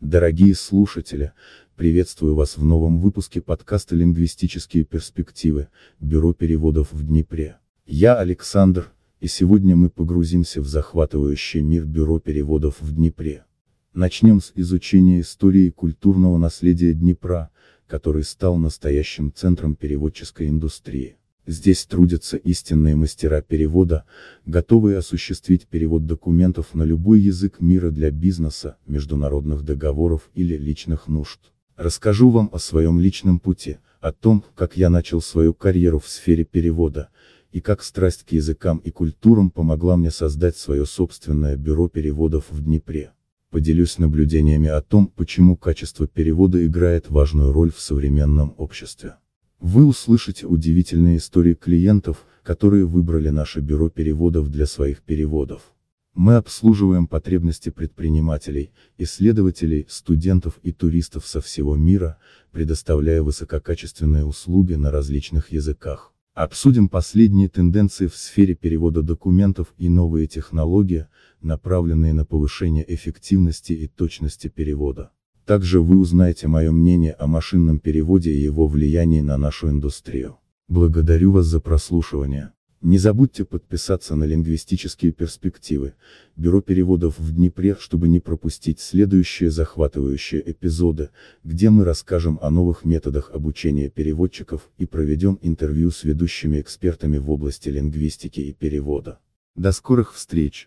Дорогие слушатели, приветствую вас в новом выпуске подкаста «Лингвистические перспективы. Бюро переводов в Днепре». Я Александр, и сегодня мы погрузимся в захватывающий мир Бюро переводов в Днепре. Начнем с изучения истории культурного наследия Днепра, который стал настоящим центром переводческой индустрии. Здесь трудятся истинные мастера перевода, готовые осуществить перевод документов на любой язык мира для бизнеса, международных договоров или личных нужд. Расскажу вам о своем личном пути, о том, как я начал свою карьеру в сфере перевода, и как страсть к языкам и культурам помогла мне создать свое собственное бюро переводов в Днепре. Поделюсь наблюдениями о том, почему качество перевода играет важную роль в современном обществе. Вы услышите удивительные истории клиентов, которые выбрали наше бюро переводов для своих переводов. Мы обслуживаем потребности предпринимателей, исследователей, студентов и туристов со всего мира, предоставляя высококачественные услуги на различных языках. Обсудим последние тенденции в сфере перевода документов и новые технологии, направленные на повышение эффективности и точности перевода. Также вы узнаете мое мнение о машинном переводе и его влиянии на нашу индустрию. Благодарю вас за прослушивание. Не забудьте подписаться на лингвистические перспективы, Бюро переводов в Днепре, чтобы не пропустить следующие захватывающие эпизоды, где мы расскажем о новых методах обучения переводчиков и проведем интервью с ведущими экспертами в области лингвистики и перевода. До скорых встреч!